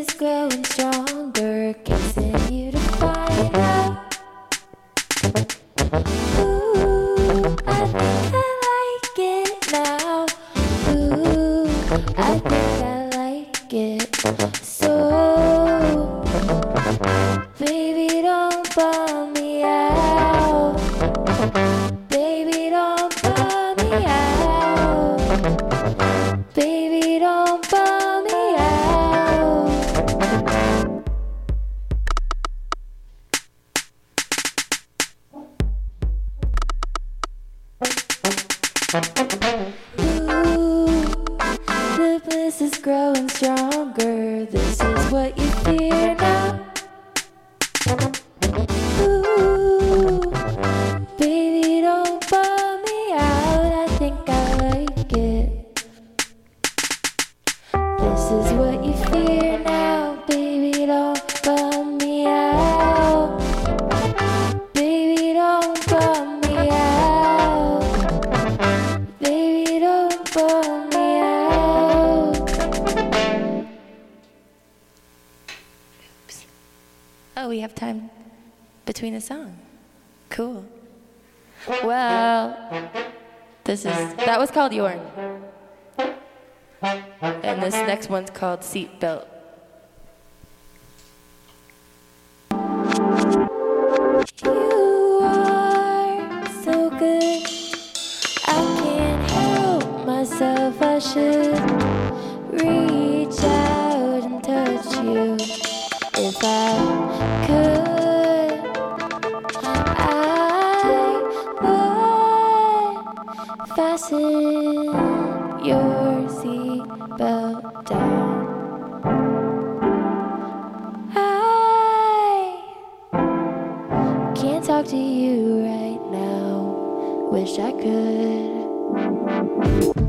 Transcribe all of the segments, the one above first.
is growing strong. one's called Yorn. And this next one's called Seatbelt. Should reach out and touch you if I. fasten your seatbelt down. I can't talk to you right now. Wish I could.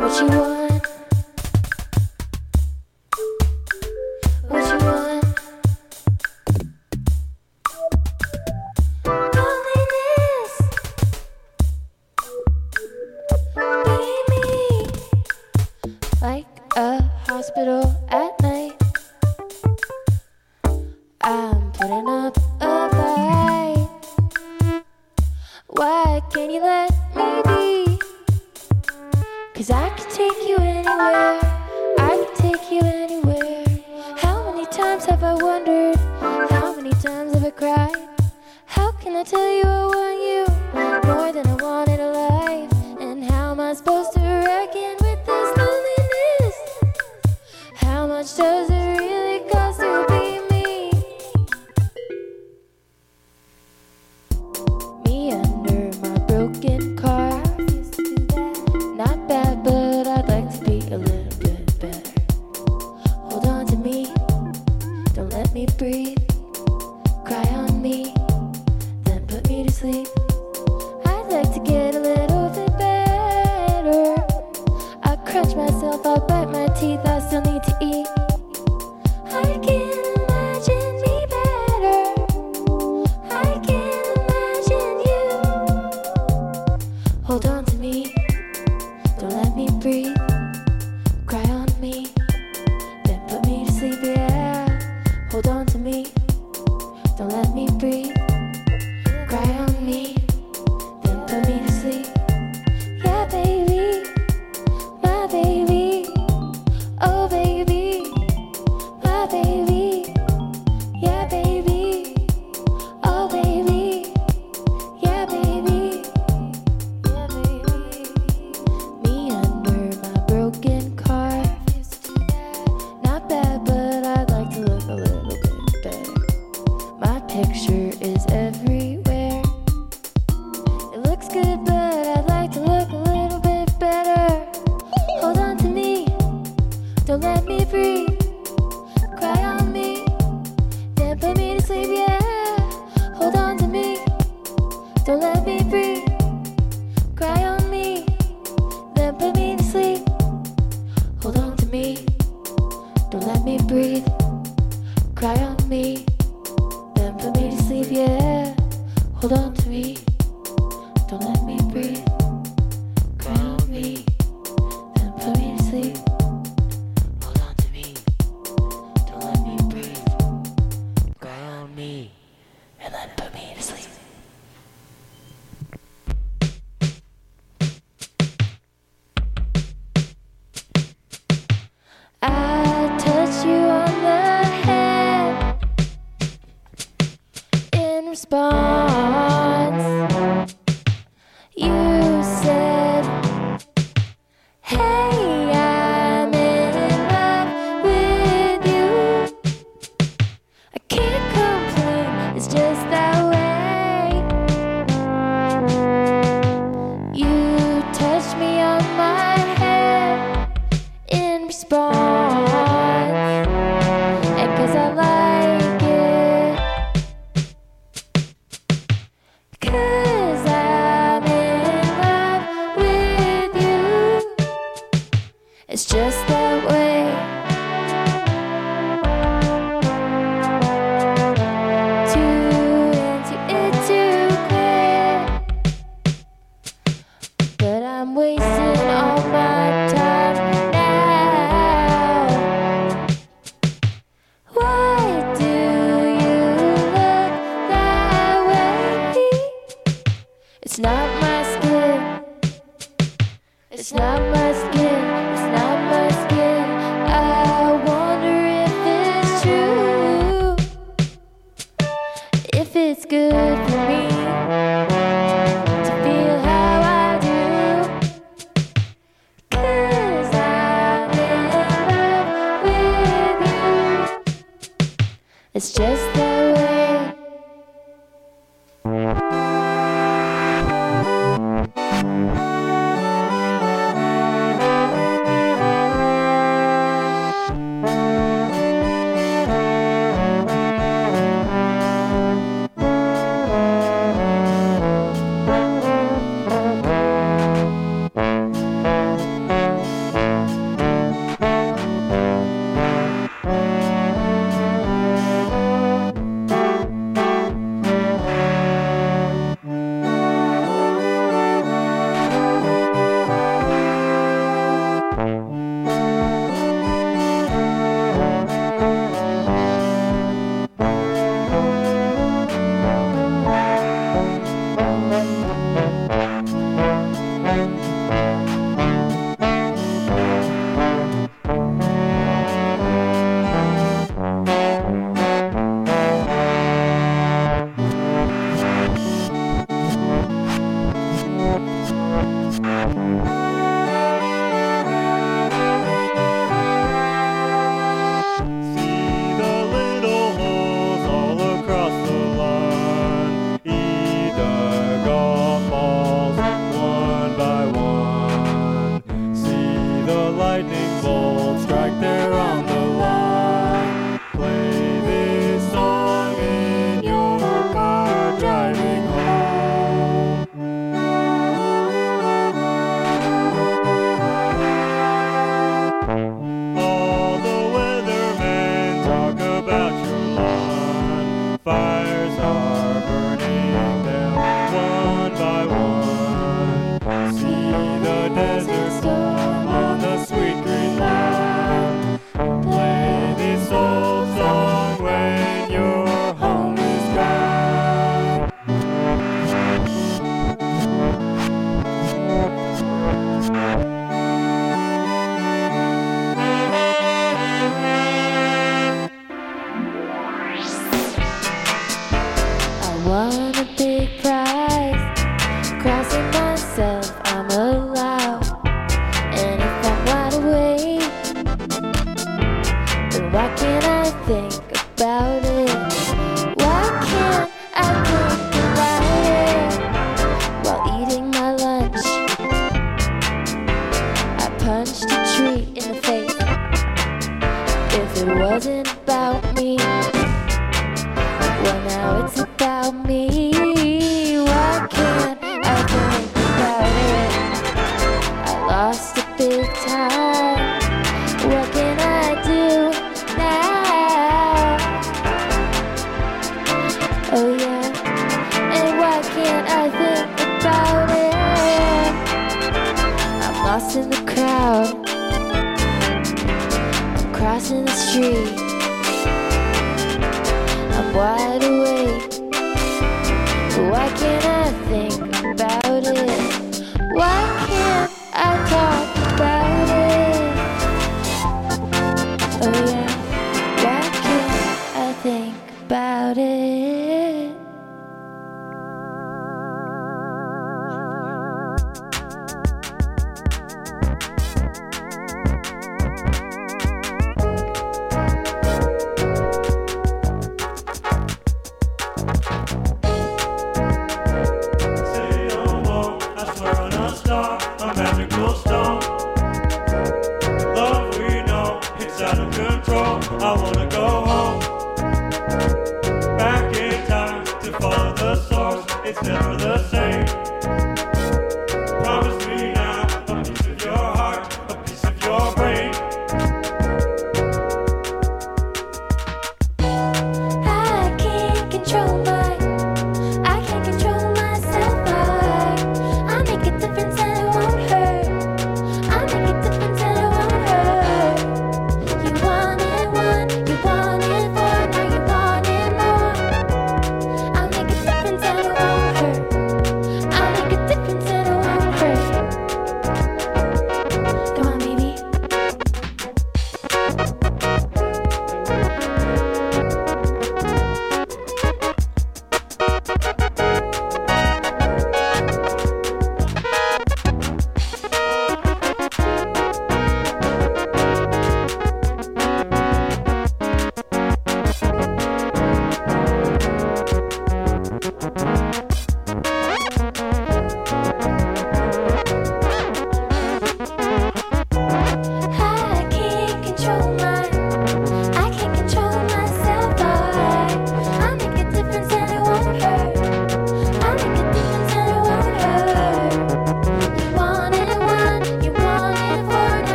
What you want?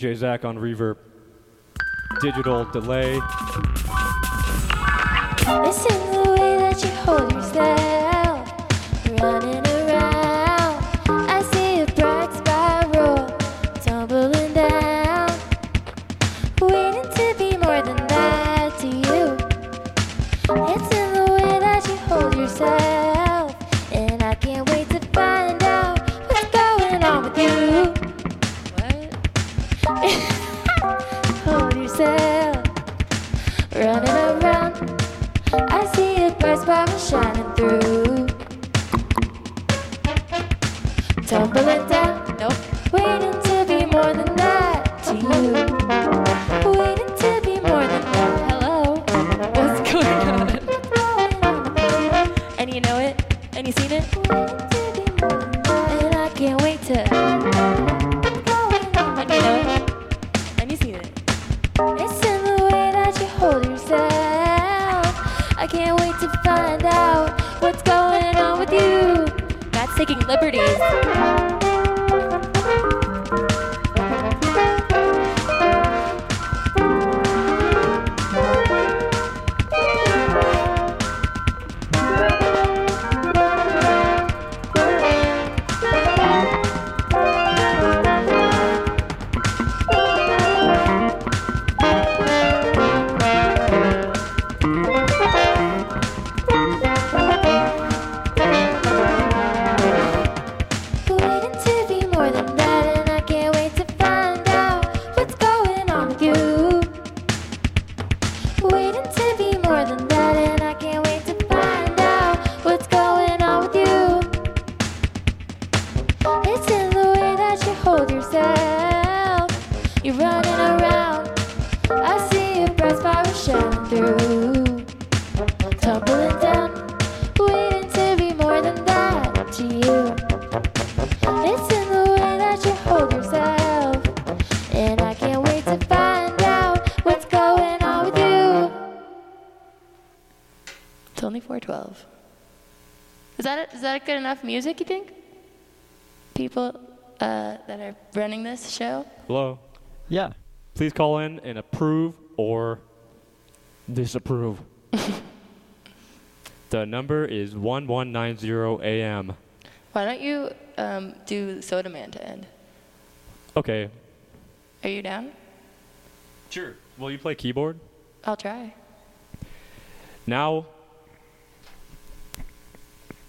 DJ Zach on reverb. Digital delay. Listen the way that you hold yourself. Running 412. Is that, a, is that good enough music, you think? People uh, that are running this show? Hello. Yeah. Please call in and approve or disapprove. the number is 1190 AM. Why don't you um, do Soda Man to end? Okay. Are you down? Sure. Will you play keyboard? I'll try. Now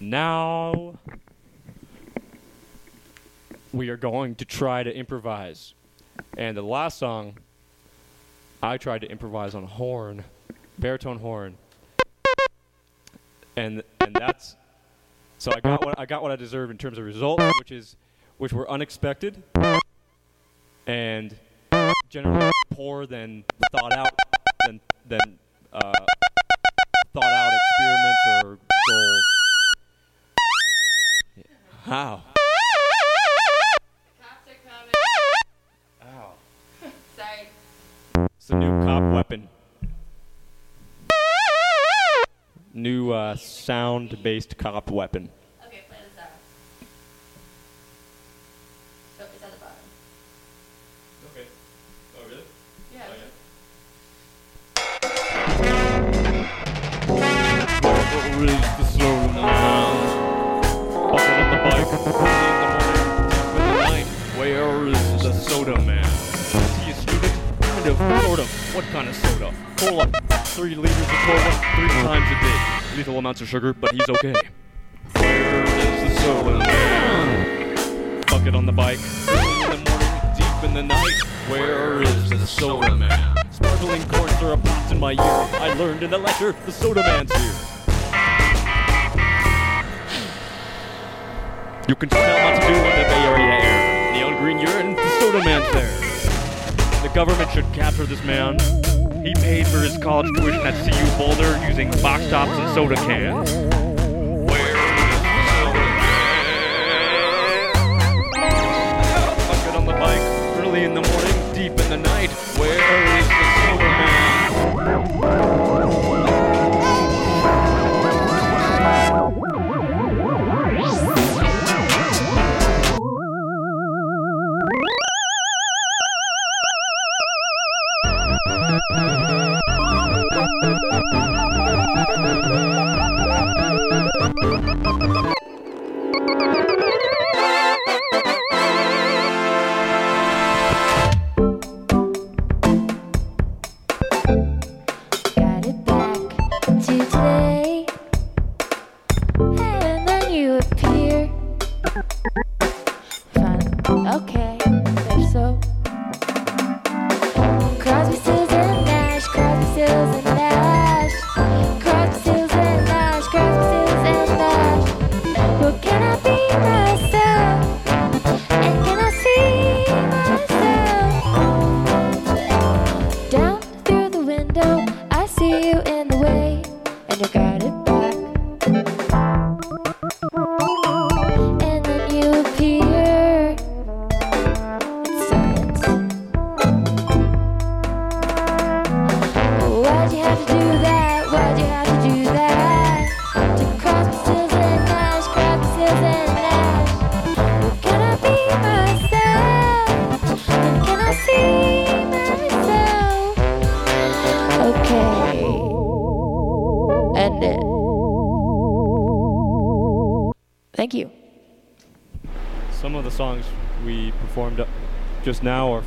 now we are going to try to improvise. And the last song, I tried to improvise on horn, baritone horn. And and that's so I got what I got what I deserved in terms of result, which is which were unexpected and generally poor than thought out than than uh, thought out experiments or goals. How? Ow. Sorry. It's a new cop weapon. New uh, sound-based cop weapon. Kind of, sort of. What kind of soda? Cola. Three liters of cola, three times a day. Lethal amounts of sugar, but he's okay. Where is the soda man? Bucket on the bike. Early in the morning, deep in the night. Where is the soda man? Sparkling corn syrup pops in my ear. I learned in the lecture, the soda man's here. You can smell Mountain Dew in the Bay Area air. Neon green urine, the soda man's there. The government should capture this man. He paid for his college tuition at CU Boulder using box tops and soda cans. Where is the soda man? Bucket on the bike, early in the morning, deep in the night. Where is the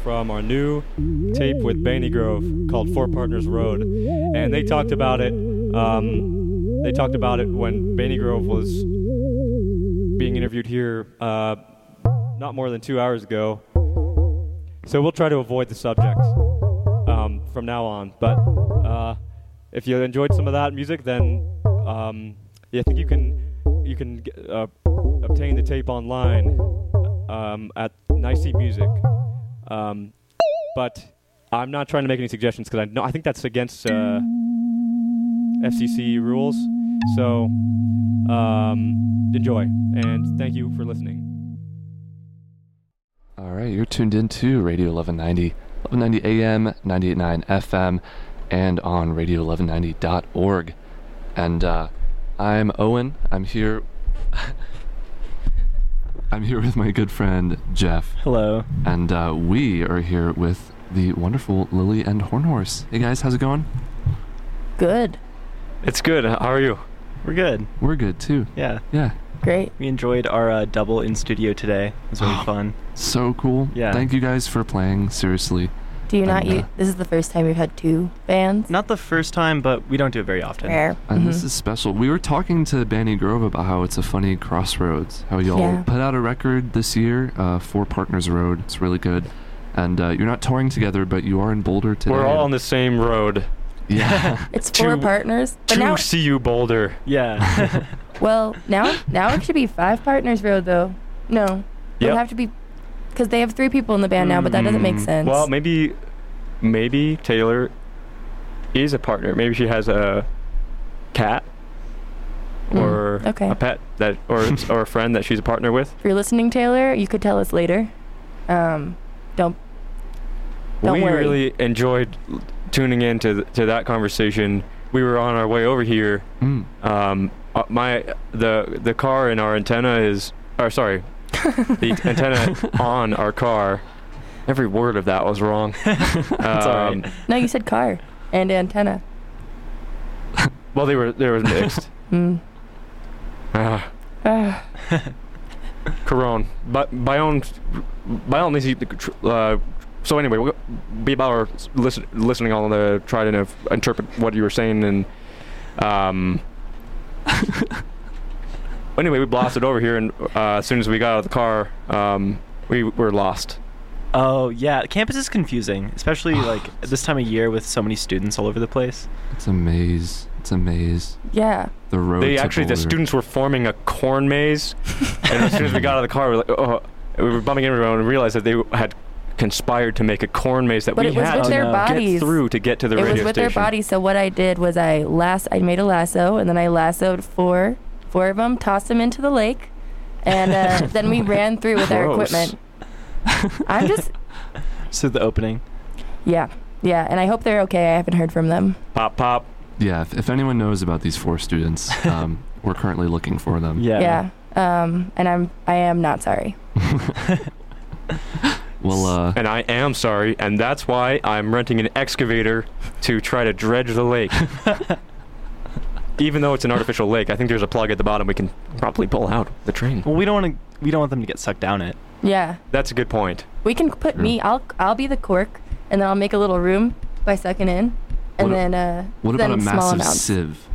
from our new tape with Baney Grove called Four Partners Road, and they talked about it. Um, they talked about it when Baney Grove was being interviewed here uh, not more than two hours ago. So we'll try to avoid the subject um, from now on. But uh, if you enjoyed some of that music, then um, yeah, I think you can you can uh, obtain the tape online um, at Nicey Music. Um, but I'm not trying to make any suggestions because I know I think that's against uh, FCC rules. So um, enjoy and thank you for listening. All right, you're tuned in to Radio 1190, 1190 AM, 98.9 FM, and on radio1190.org. And uh, I'm Owen. I'm here. I'm here with my good friend Jeff, Hello. and uh, we are here with the wonderful Lily and Horn Horse. Hey guys, how's it going? Good. It's good. How are you? We're good. We're good too. Yeah. Yeah, Great. We enjoyed our uh, double in studio today. It was really fun. so cool. Yeah. Thank you guys for playing. Seriously. Do you not And, uh, use? This is the first time we've had two bands. Not the first time, but we don't do it very often. Rare. And this Mhm. is special. We were talking to Banny Grove about how it's a funny crossroads. How y'all Yeah. put out a record this year, uh, Four Partners Road. It's really good. And uh, you're not touring together, but you are in Boulder today. We're all on the same road Yeah. It's four Two- partners, but to now, CU Boulder. Yeah. well, now, now it should be five partners road though. No, it Yep. would have to be, because they have three people in the band now, but that doesn't make Mm, sense. Well, maybe, maybe Taylor is a partner. Maybe she has a cat Mm, or okay. a pet that, or or a friend that she's a partner with. if you're listening, Taylor, you could tell us later. Um, don't. Don't we worry. really enjoyed tuning in to th- to that conversation. We were on our way over here. Mm. Um, uh, my the the car in our antenna is, or sorry, the antenna on our car. Every word of that was wrong. That's Um, right. No, you said car and antenna. Well, they were they were mixed. Mm. Ah. Ah. Corone. But Bayonne by all means, you- uh, so anyway, we'll be about our listen, listening on the try to interpret what you were saying and um. Anyway, we blasted over here, and uh, as soon as we got out of the car, um, we were lost. Oh yeah, campus is confusing, especially like this time of year with so many students all over the place. It's a maze. It's a maze. Yeah. The road. They to actually, the students were forming a corn maze, and as soon as we got out of the car, we were like, oh, we were bumping into everyone and realized that they had conspired to make a corn maze that But we it was had with to their bodies. get through to get to the it radio was with station. their bodies. So what I did was I lass I made a lasso and then I lassoed four four of them, tossed them into the lake, and uh, then we ran through with our Gross. equipment. I'm just So the opening. yeah yeah, and I hope they're okay. I haven't heard from them. Pop, pop. Yeah. If, if anyone knows about these four students, um, we're currently looking for them. Yeah. Yeah. Um, and I'm I am not sorry. Well, uh, And I am sorry, and that's why I'm renting an excavator to try to dredge the lake. Even though it's an artificial lake, I think there's a plug at the bottom we can probably pull out the train. Well, we don't want to. We don't want them to get sucked down it. Yeah, That's a good point. we can put True. me. I'll I'll be the cork, and then I'll make a little room by sucking in, and What a- then uh, what then about a small massive amounts. sieve?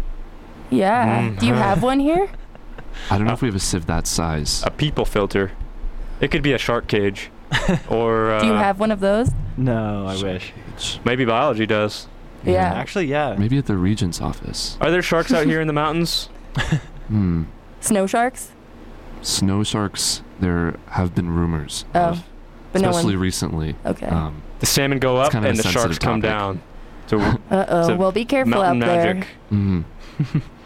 Yeah. Mm. Do you have one here? I don't know if we have a sieve that size. A people filter. It could be a shark cage, or uh, Do you have one of those? No, I wish. maybe biology does. Yeah. Actually, yeah. Maybe at the regent's office. Are there sharks out here in the mountains? Hmm. Snow sharks? Snow sharks. There have been rumors. Oh, of, but no especially one. recently. Okay. Um, The salmon go up and the sharks sensitive come down. So uh oh. a Well, be careful out there. magic. mhm.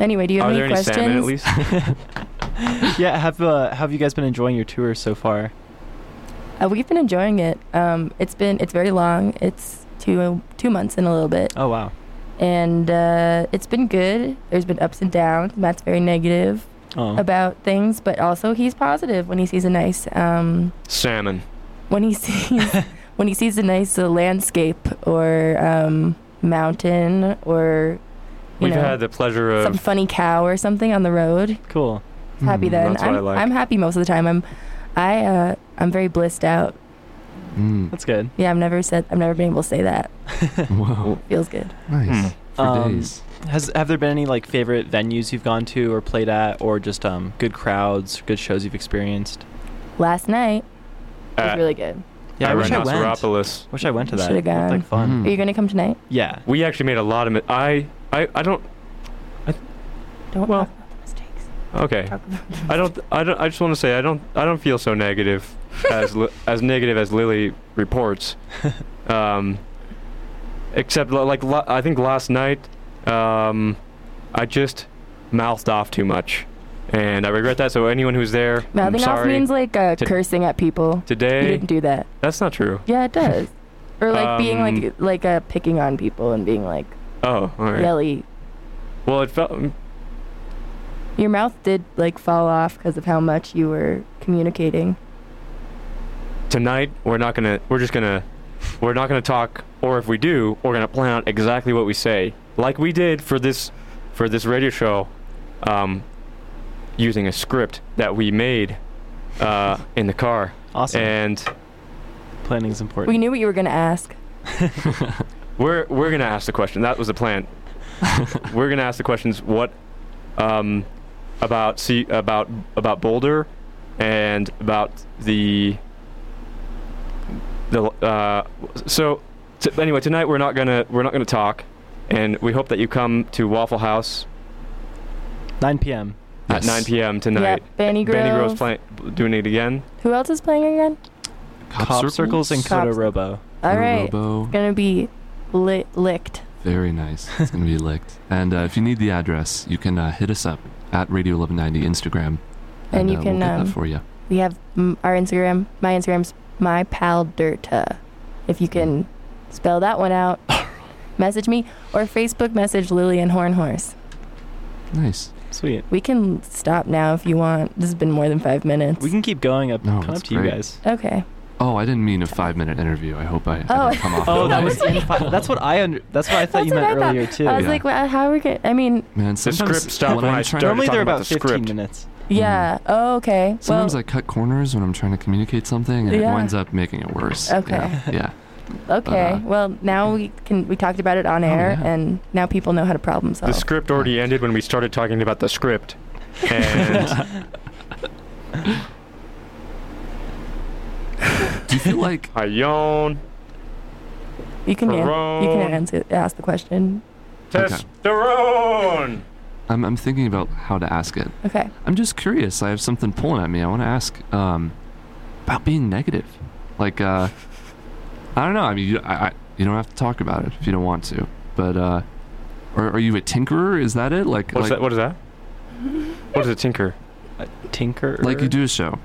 Anyway, do you have Are any there any questions? salmon at least? yeah. Have uh, Have you guys been enjoying your tour so far? Uh, we've been enjoying it. Um, it's been it's very long. It's two two months and a little bit, Oh wow. and uh, it's been good. There's been ups and downs. Matt's very negative Oh. about things, but also he's positive when he sees a nice um, salmon. when he sees when he sees a nice uh, landscape or um, mountain or you We've know had the pleasure of some funny cow or something on the road. cool. happy Mm, then. that's I'm, I like. I'm happy most of the time. I'm I uh, I'm very blissed out. Mm. That's good. Yeah, I've never said I've never been able to say that. Wow. Feels good. Nice. Hmm. For Um, days. Has have there been any like favorite venues you've gone to or played at, or just um good crowds, good shows you've experienced? Last night was at, really good. Yeah, I at wish I went. Rhinoceropolis. Wish I went to that. Should've gone. like fun. Mhm. Are you gonna come tonight? Yeah. We actually made a lot of. Mi- I, I, I don't. I, Don't Well, talk about mistakes. Okay. Talk about the I don't. I don't. I just want to say I don't. I don't feel so negative as li- as negative as Lily reports. Um, except li- like la- I think last night, um, I just mouthed off too much, and I regret that. So anyone who's there, I'm Mouthing off sorry. means like uh, To- cursing at people. Today you Today, didn't do that. that's not true. Yeah, it does. Or like being Um, like like uh, picking on people and being like Oh, all right. yelly. Well, it felt. Your mouth did like fall off because of how much you were communicating. Tonight we're not gonna we're just gonna we're not gonna talk or if we do we're gonna plan out exactly what we say like we did for this for this radio show um, using a script that we made uh, in the car Awesome. and Planning is important. We knew what you were gonna ask. we're we're gonna ask the question that was the plan we're gonna ask the questions what um, about see about about Boulder and about the the uh, so t- anyway tonight we're not gonna we're not gonna talk and we hope that you come to Waffle House 9 p.m. at Yes. 9 p.m. tonight. Yep, Banny Grove. Banny Grove's playing doing it again. Who else is playing again? Cop, circles and Coda Kodo Robo. All right, Robo. gonna be li- licked. Very nice. It's going to be licked. And uh, if you need the address, you can uh, hit us up at Radio 1190 Instagram. And you uh, can, we'll get um, that for you. We have mm, our Instagram. My Instagram's my pal Dirta. If you can spell that one out, message me or Facebook message Lily and Horn Horse. Nice. Sweet. We can stop now if you want. This has been more than five minutes. We can keep going up, No, come up that's to you guys. Okay. Oh, I didn't mean a five minute interview. I hope I, I Oh. didn't come off. Oh, that that was in fi- that's what I under- that's what I thought That's you meant I thought. earlier too. I was Yeah. like, well, how are we gonna? I mean, Man, The script stopped when when I'm I trying started Normally they're about about the 15 script. minutes. Yeah. Oh, okay. Sometimes well, I cut corners when I'm trying to communicate something, and it winds up making it worse. Okay. Yeah. yeah. okay. uh, well, now we can we talked about it on air, yeah. and now people know how to problem solve. The script already ended when we started talking about the script. And Do you feel like I yawn. you can an- you can answer ask the question. Okay. Testosterone. I'm, I'm thinking about how to ask it. Okay. I'm just curious. I have something pulling at me. I want to ask um, about being negative. Like, uh, I don't know. I mean, you, I, I, you don't have to talk about it if you don't want to. But, uh, are, are you a tinkerer? Is that it? Like, What's like, that? What is that? What is a tinker? Tinker. like you do a show,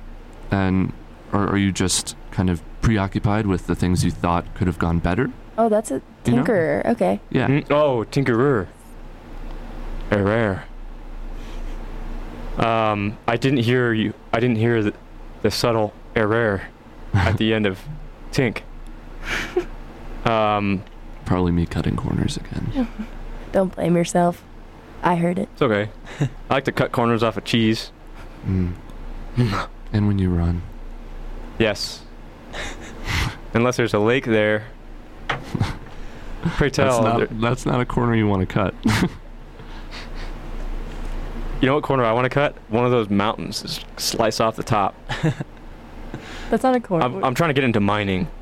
and or are you just kind of preoccupied with the things you thought could have gone better? Oh, that's a You know? tinkerer. Okay. Yeah. Mm, oh, tinkerer. Very rare. Um, I didn't hear you. I didn't hear the, the subtle error at the end of tink. Um, Probably me cutting corners again. Don't blame yourself. I heard it. it's okay. I like to cut corners off of cheese. Mm. and when you run. Yes. Unless there's a lake there. Pray That's tell. there- not, that's not a corner you want to cut. You know what corner I want to cut? One of those mountains. Just slice off the top. That's not a corner. I'm, I'm trying to get into mining.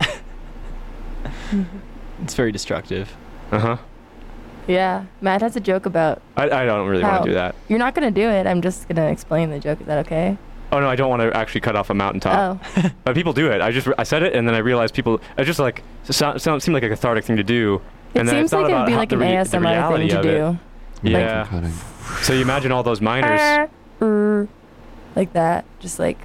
It's very destructive. Uh huh. yeah. Matt has a joke about I, I don't really want to do that. you're not gonna do it. I'm just gonna explain the joke. Is that okay? Oh no, I don't want to actually cut off a mountaintop. Oh. But people do it. I just I said it and then I realized people. It just like it sound, sound, seemed like a cathartic thing to do. It And then I seems like it would be like an re- ASMR thing to of it. do. Yeah. Cutting. So you imagine all those miners. Er, like that. Just like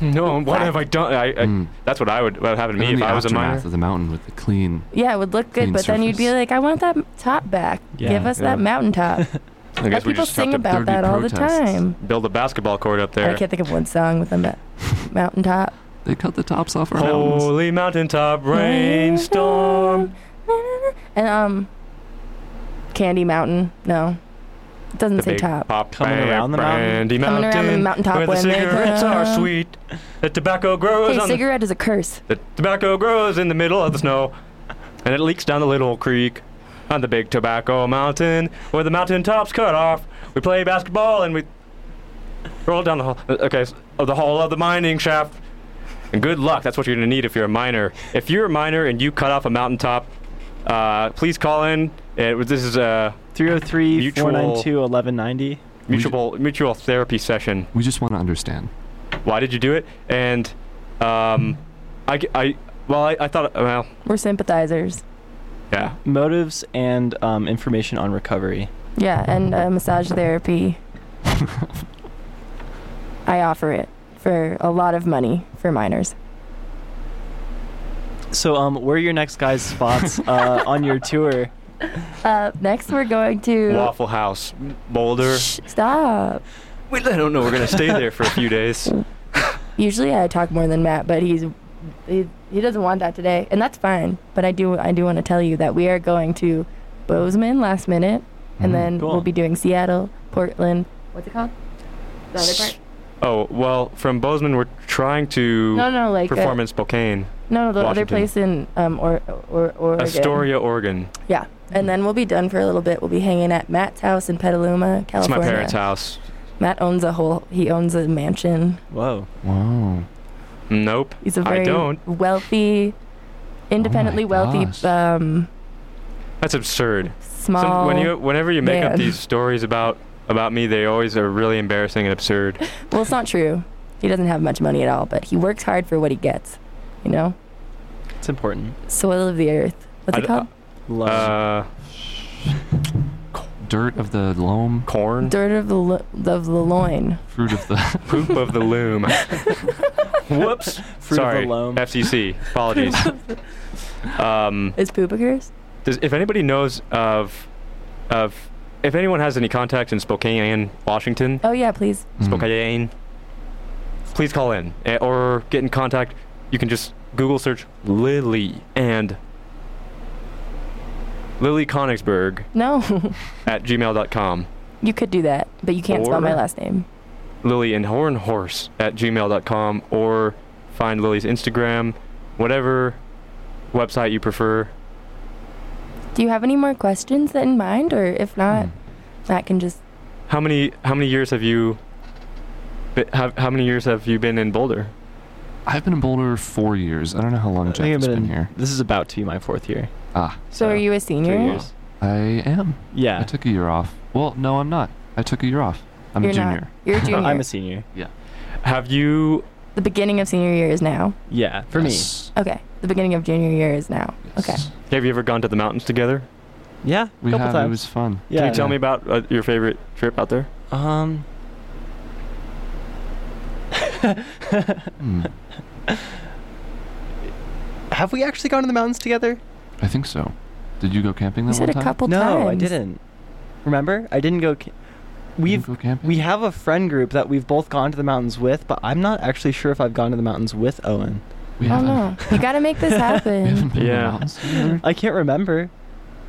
no, what have I done? I, I, Mm. That's what I would. What would happen to me if the I was a miner? of the mountain with the clean. yeah, it would look good, Clean but then you'd be like, I want that top back. Yeah. Give us Yeah. that mountaintop. I Let guess people sing to about there'd that all the time. build a basketball court up there. I can't think of one song with a ma- mountaintop. They cut the tops off our mountains. Holy mountaintop rainstorm. And um, Candy Mountain. No, it doesn't The say top. pop Coming around the mountain? brandy Coming around the mountain, mountaintop where the when they cigarettes are sweet. The tobacco grows Hey, on the cigarette is a curse. The tobacco grows in the middle of the snow, and it leaks down the little creek on the big tobacco mountain, where the mountain tops cut off. We play basketball and we roll down the hall. uh, Okay, s- of the hall of the mining shaft. And good luck. That's what you're gonna need if you're a miner. If you're a miner and you cut off a mountaintop, uh, please call in. It, was- this is a 303 Mutual- 492 1190. mutual mutual therapy session. We just want to understand. Why did you do it? And um, I, g- I- well, I, I thought well, We're sympathizers. yeah. Motives and um, information on recovery. Yeah, and uh, massage therapy. I offer it for a lot of money for minors. So, um, where are your next guys' spots uh, on your tour? Uh, next, we're going to. Waffle House, Boulder. Shh, stop. We, I don't know. We're gonna stay there for a few days. Usually, I talk more than Matt, but he's he, he doesn't want that today, and that's fine. But I do I do want to tell you that we are going to Bozeman last minute, and Mhm. then Cool. we'll be doing Seattle, Portland. What's it called? The other part? Oh well, from Bozeman, we're trying to No, no, like uh, perform in Spokane, no, no, the other place in um or or Oregon. Astoria, Oregon. Yeah, and then we'll be done for a little bit. We'll be hanging at Matt's house in Petaluma, California. It's my parents' house. Matt owns a whole. He owns a mansion. Whoa. Wow. Nope. He's a very don't. wealthy, independently wealthy, um, That's absurd. small. Some, when you, whenever you make up these stories about about me, they always are really embarrassing and absurd. well, it's not true. He doesn't have much money at all, but he works hard for what he gets. You know, It's important. soil of the earth. What's I it d- called? Love. Uh, Dirt of the loam, corn, Dirt of the lo- of the loin. fruit of the. poop of the loom. Whoops. Fruit Sorry. of the loam. FCC. Apologies. um, Is poop a curse? Does if anybody knows of of if anyone has any contacts in Spokane, Washington, Oh yeah, please. Mm. Spokane, please call in eh, or get in contact. You can just Google search Lily and Lily Konigsberg No, at gmail.com. you could do that, but you can't spell my last name. Lily and Horn Horse at gmail.com or find Lily's Instagram, whatever website you prefer. Do you have any more questions in mind, or if not. Hmm. Matt can just. How many how many years have you how, how many years have you been in Boulder? I've been in Boulder four years. I don't know how long I Jeff think I've has been been in- here. This is about to be my fourth year. Ah, So, are you a senior? Three years. I am. Yeah. I took a year off. Well, no, I'm not. I took a year off. I'm You're a junior. Not. You're a junior. I'm a senior. Yeah. Have you the beginning of senior year is now. Yeah, for Yes. Okay. The beginning of junior year is now. Okay. Have you ever gone to the mountains together? Yeah, We couple have. It was fun. yeah. Can you tell me about uh, your favorite trip out there? Um. Hmm. Have we actually gone to the mountains together? I think so. Did you go camping You that said one a time? couple no, times. I didn't. Remember? I didn't go. Ca- we've go camping. we have a friend group that we've both gone to the mountains with, but I'm not actually sure if I've gone to the mountains with Owen. We Oh haven't. no. You gotta make this We haven't happen. been to the Yeah. mountains together? I can't remember.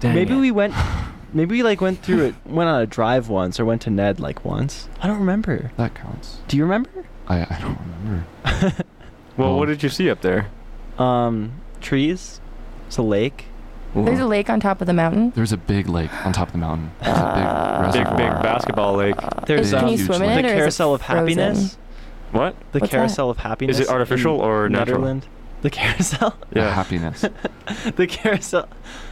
maybe we went. Maybe we like went through it. Went on a drive once, or went to Ned like once. I don't remember. That counts. Do you remember? I, I don't remember. Well, Oh. what did you see up there? Um, trees. It's a lake. There's a lake on top of the mountain. There's a big lake on top of the mountain. There's a Uh, big big big reservoir. basketball lake. There's Can um, you swim in the it, or is it carousel of frozen? happiness. What? The What's that? carousel of happiness. Is it artificial in or natural? Nederland. The carousel. The Yeah. happiness. the carousel.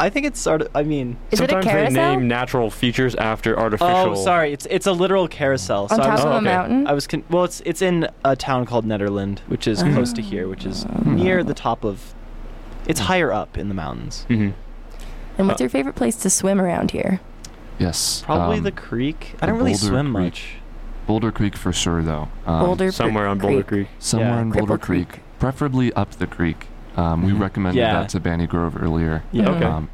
I think it's sort of. I mean. Is it a Sometimes they name natural features after artificial. Oh, sorry. It's it's a literal carousel. on so I top was, of Oh, a okay. mountain. I was con- well. It's it's in a town called Nederland, which is close to here, which is near the top of. It's higher up in the mountains. hmm and what's your favorite place to swim around here? Yes. Probably um, the creek. I don't really Boulder swim Creek. much. Boulder Creek for sure, though. Um, Boulder Somewhere on Boulder Creek. Somewhere Yeah. in Cripple Boulder Creek. Creek. preferably up the creek. Um, we Mhm. recommended Yeah. that to Banny Grove earlier. Yeah. Okay. Um,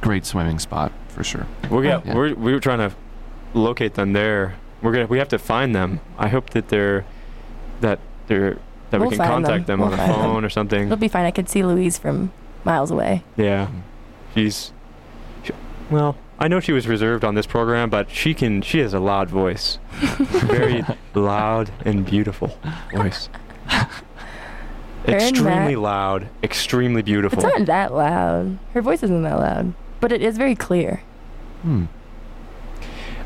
great swimming spot for sure. We're gonna, Yeah. we're we were trying to locate them there. We're gonna we have to find them. I hope that they're that they're that We'll we can find contact them. them, on We'll the find them. phone or something. It'll be fine. I could see Louise from miles away. Yeah, she's. She, well, I know she was reserved on this program, but she can. She has a loud voice, very loud and beautiful voice. Extremely loud, extremely beautiful. It's not that loud. Her voice isn't that loud, but it is very clear. Hmm.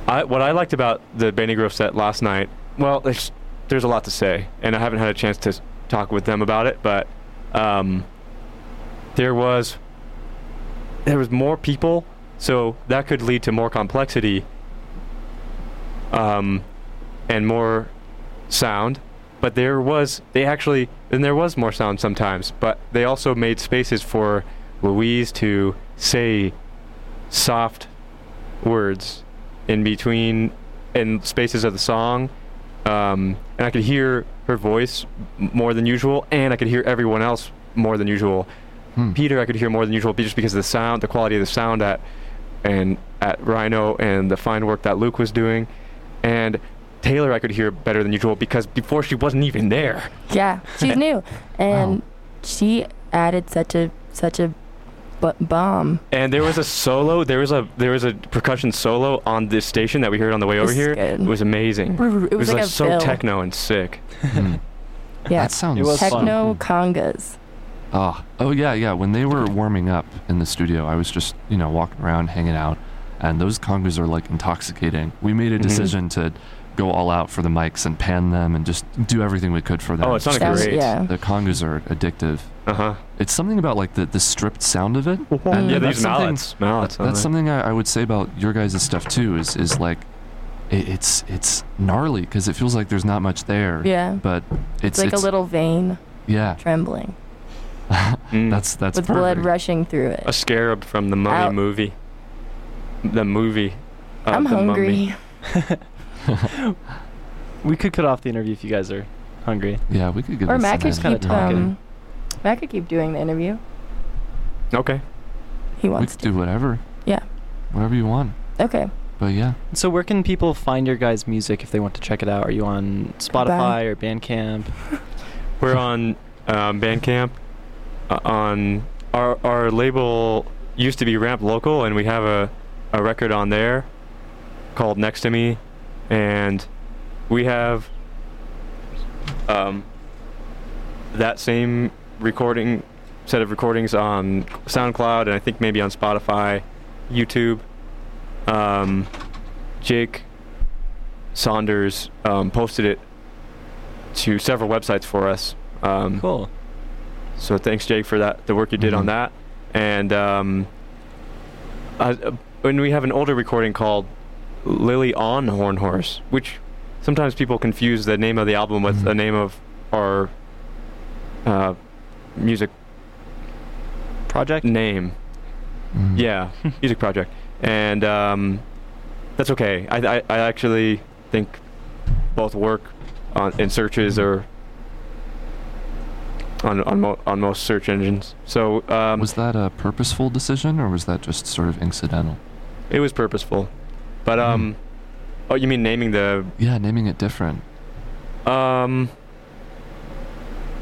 I, what I liked about the Banny Grove set last night, well, there's there's a lot to say, and I haven't had a chance to talk with them about it, but um, there was there was more people, so that could lead to more complexity um, and more sound. But there was they actually and there was more sound sometimes, but they also made spaces for Louise to say soft words in between in spaces of the song. Um, and i could hear her voice more than usual and i could hear everyone else more than usual. Hmm. peter i could hear more than usual just because of the sound the quality of the sound at and at rhino and the fine work that luke was doing. And taylor i could hear better than usual because before she wasn't even there Yeah, she's new, and Wow. she added such a such a bu- bomb. and there was a solo there was a there was a percussion solo on this station that we heard on the way over here good. it was amazing It was, like, a so fill. techno and sick Hmm. Yeah, That sounds It was fun. techno congas. Oh, oh yeah, yeah. When they were warming up in the studio, I was just you know walking around, hanging out, and those congas are like intoxicating. We made a Mhm. decision to go all out for the mics and pan them and just do everything we could for them. Oh, it sounded Sounds- great. Yeah. The congas are addictive. uh-huh It's something about like the, the stripped sound of it. And yeah they that's use something- mallets mallets That's it. something I, I would say about your guys' stuff too. Is is like, it, it's it's gnarly because it feels like there's not much there. Yeah. But It's it's like a little vein yeah. trembling Mm. That's that's with blood perfect. rushing through it. a scarab from the mummy Out. movie the movie uh, I'm the hungry. Mummy. We could cut off the interview if you guys are hungry. Yeah, we could get Or this Matt could keep talking. um, Matt could keep doing the interview. okay He We wants could to. do whatever. Yeah. Whatever you want. Okay. But yeah. So where can people find your guys' music if they want to check it out? Are you on Spotify or Bandcamp? we're on um, bandcamp uh, on our our label used to be ramp local and we have a a record on there called next to me and we have um, that same recording set of recordings on SoundCloud and I think maybe on Spotify, YouTube. Um, Jake Saunders um, posted it to several websites for us. Um, Cool. so thanks, Jake, for that the work you did on Mhm. that. And um, uh, when we have an older recording called Lily on Horn Horse, which sometimes people confuse the name of the album with Mhm. the name of our uh, music Project. name. Mm. Yeah, music project, and um, that's okay. I, I I actually think both work on in searches or on on mo- on most search engines. So um, Was that a purposeful decision, or was that just sort of incidental? it was purposeful, but um, oh, you mean naming the Yeah, naming it different. um,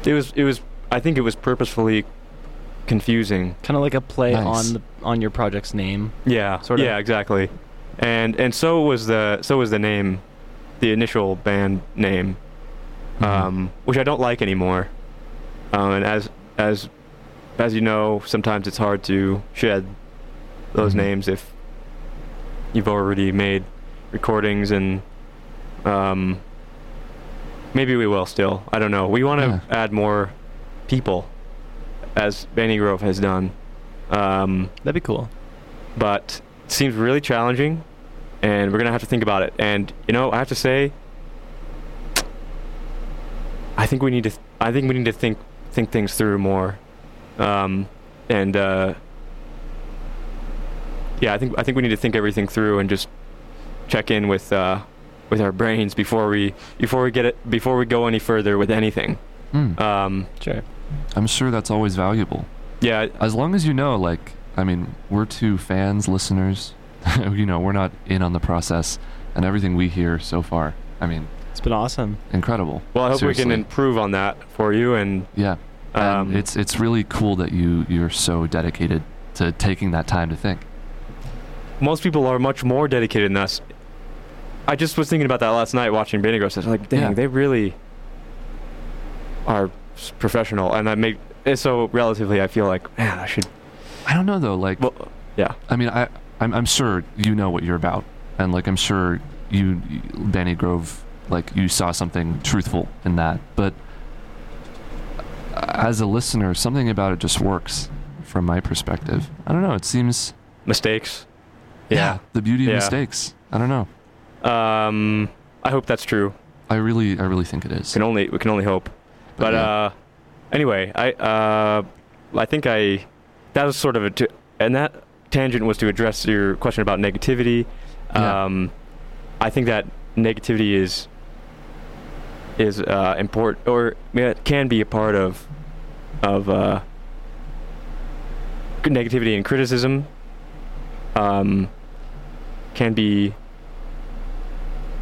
it was it was I think it was purposefully confusing. Kind of like a play Nice. on the on your project's name. Yeah, Sort of. Yeah, exactly. And and so was the so was the name, the initial band name, Mhm. um, which I don't like anymore. Um, and as as as you know, sometimes it's hard to shed those Mhm. names if you've already made recordings and um, maybe we will still. I don't know. We want to Yeah. add more people, as Banny Grove has done. Um, That'd be cool. but it seems really challenging and we're gonna have to think about it and you know i have to say i think we need to th- i think we need to think think things through more um, and uh, yeah i think i think we need to think everything through and just check in with uh, with our brains before we before we get it before we go any further with anything Mm. um, Sure. I'm sure that's always valuable. yeah As long as you know, like, I mean, we're two fans, listeners. you know, we're not in on the process, and everything we hear so far. I mean, It's been awesome. incredible. well i hope we can improve on that for you and Yeah. And um, it's it's really cool that you you're so dedicated to taking that time to think. Most people are much more dedicated than us. I just was thinking about that last night watching Banny Grove. I was like, dang, Yeah. they really are professional, and that make it so relatively. I feel like, man, I should. I don't know though, like Well, yeah, I mean, I I'm, I'm sure you know what you're about, and like I'm sure you, you- Banny Grove, like you saw something truthful in that. But as a listener, something about it just works from my perspective. I don't know. It seems mistakes. Yeah. the beauty of Yeah. mistakes. I don't know. Um, I hope that's true. I really I really think it is. Can only we can only hope. But, yeah. uh, anyway, I uh, I think I that was sort of a t- and that tangent was to address your question about negativity. Yeah. Um, I think that negativity is is uh, important or it can be a part of of uh, negativity and criticism. Um, can be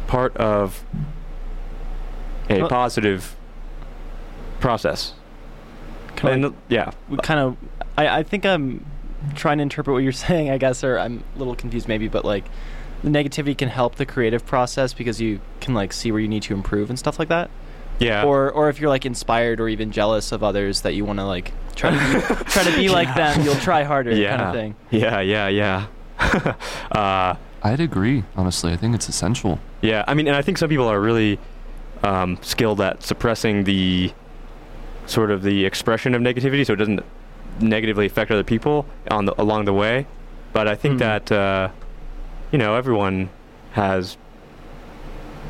part of a Well- positive process. And yeah, kind of. I I think I'm trying to interpret what you're saying. I guess, or I'm a little confused maybe, but like. The negativity can help the creative process because you can like see where you need to improve and stuff like that. yeah. Or or if you're like inspired or even jealous of others that you want to like try to be, try to be like Yeah. them, you'll try harder yeah, kind of thing. yeah, yeah, yeah. uh, I'd agree. Honestly, I think it's essential. yeah, I mean, and I think some people are really um, skilled at suppressing the sort of the expression of negativity, so it doesn't negatively affect other people on the, along the way. But I think Hmm. that uh, you know everyone has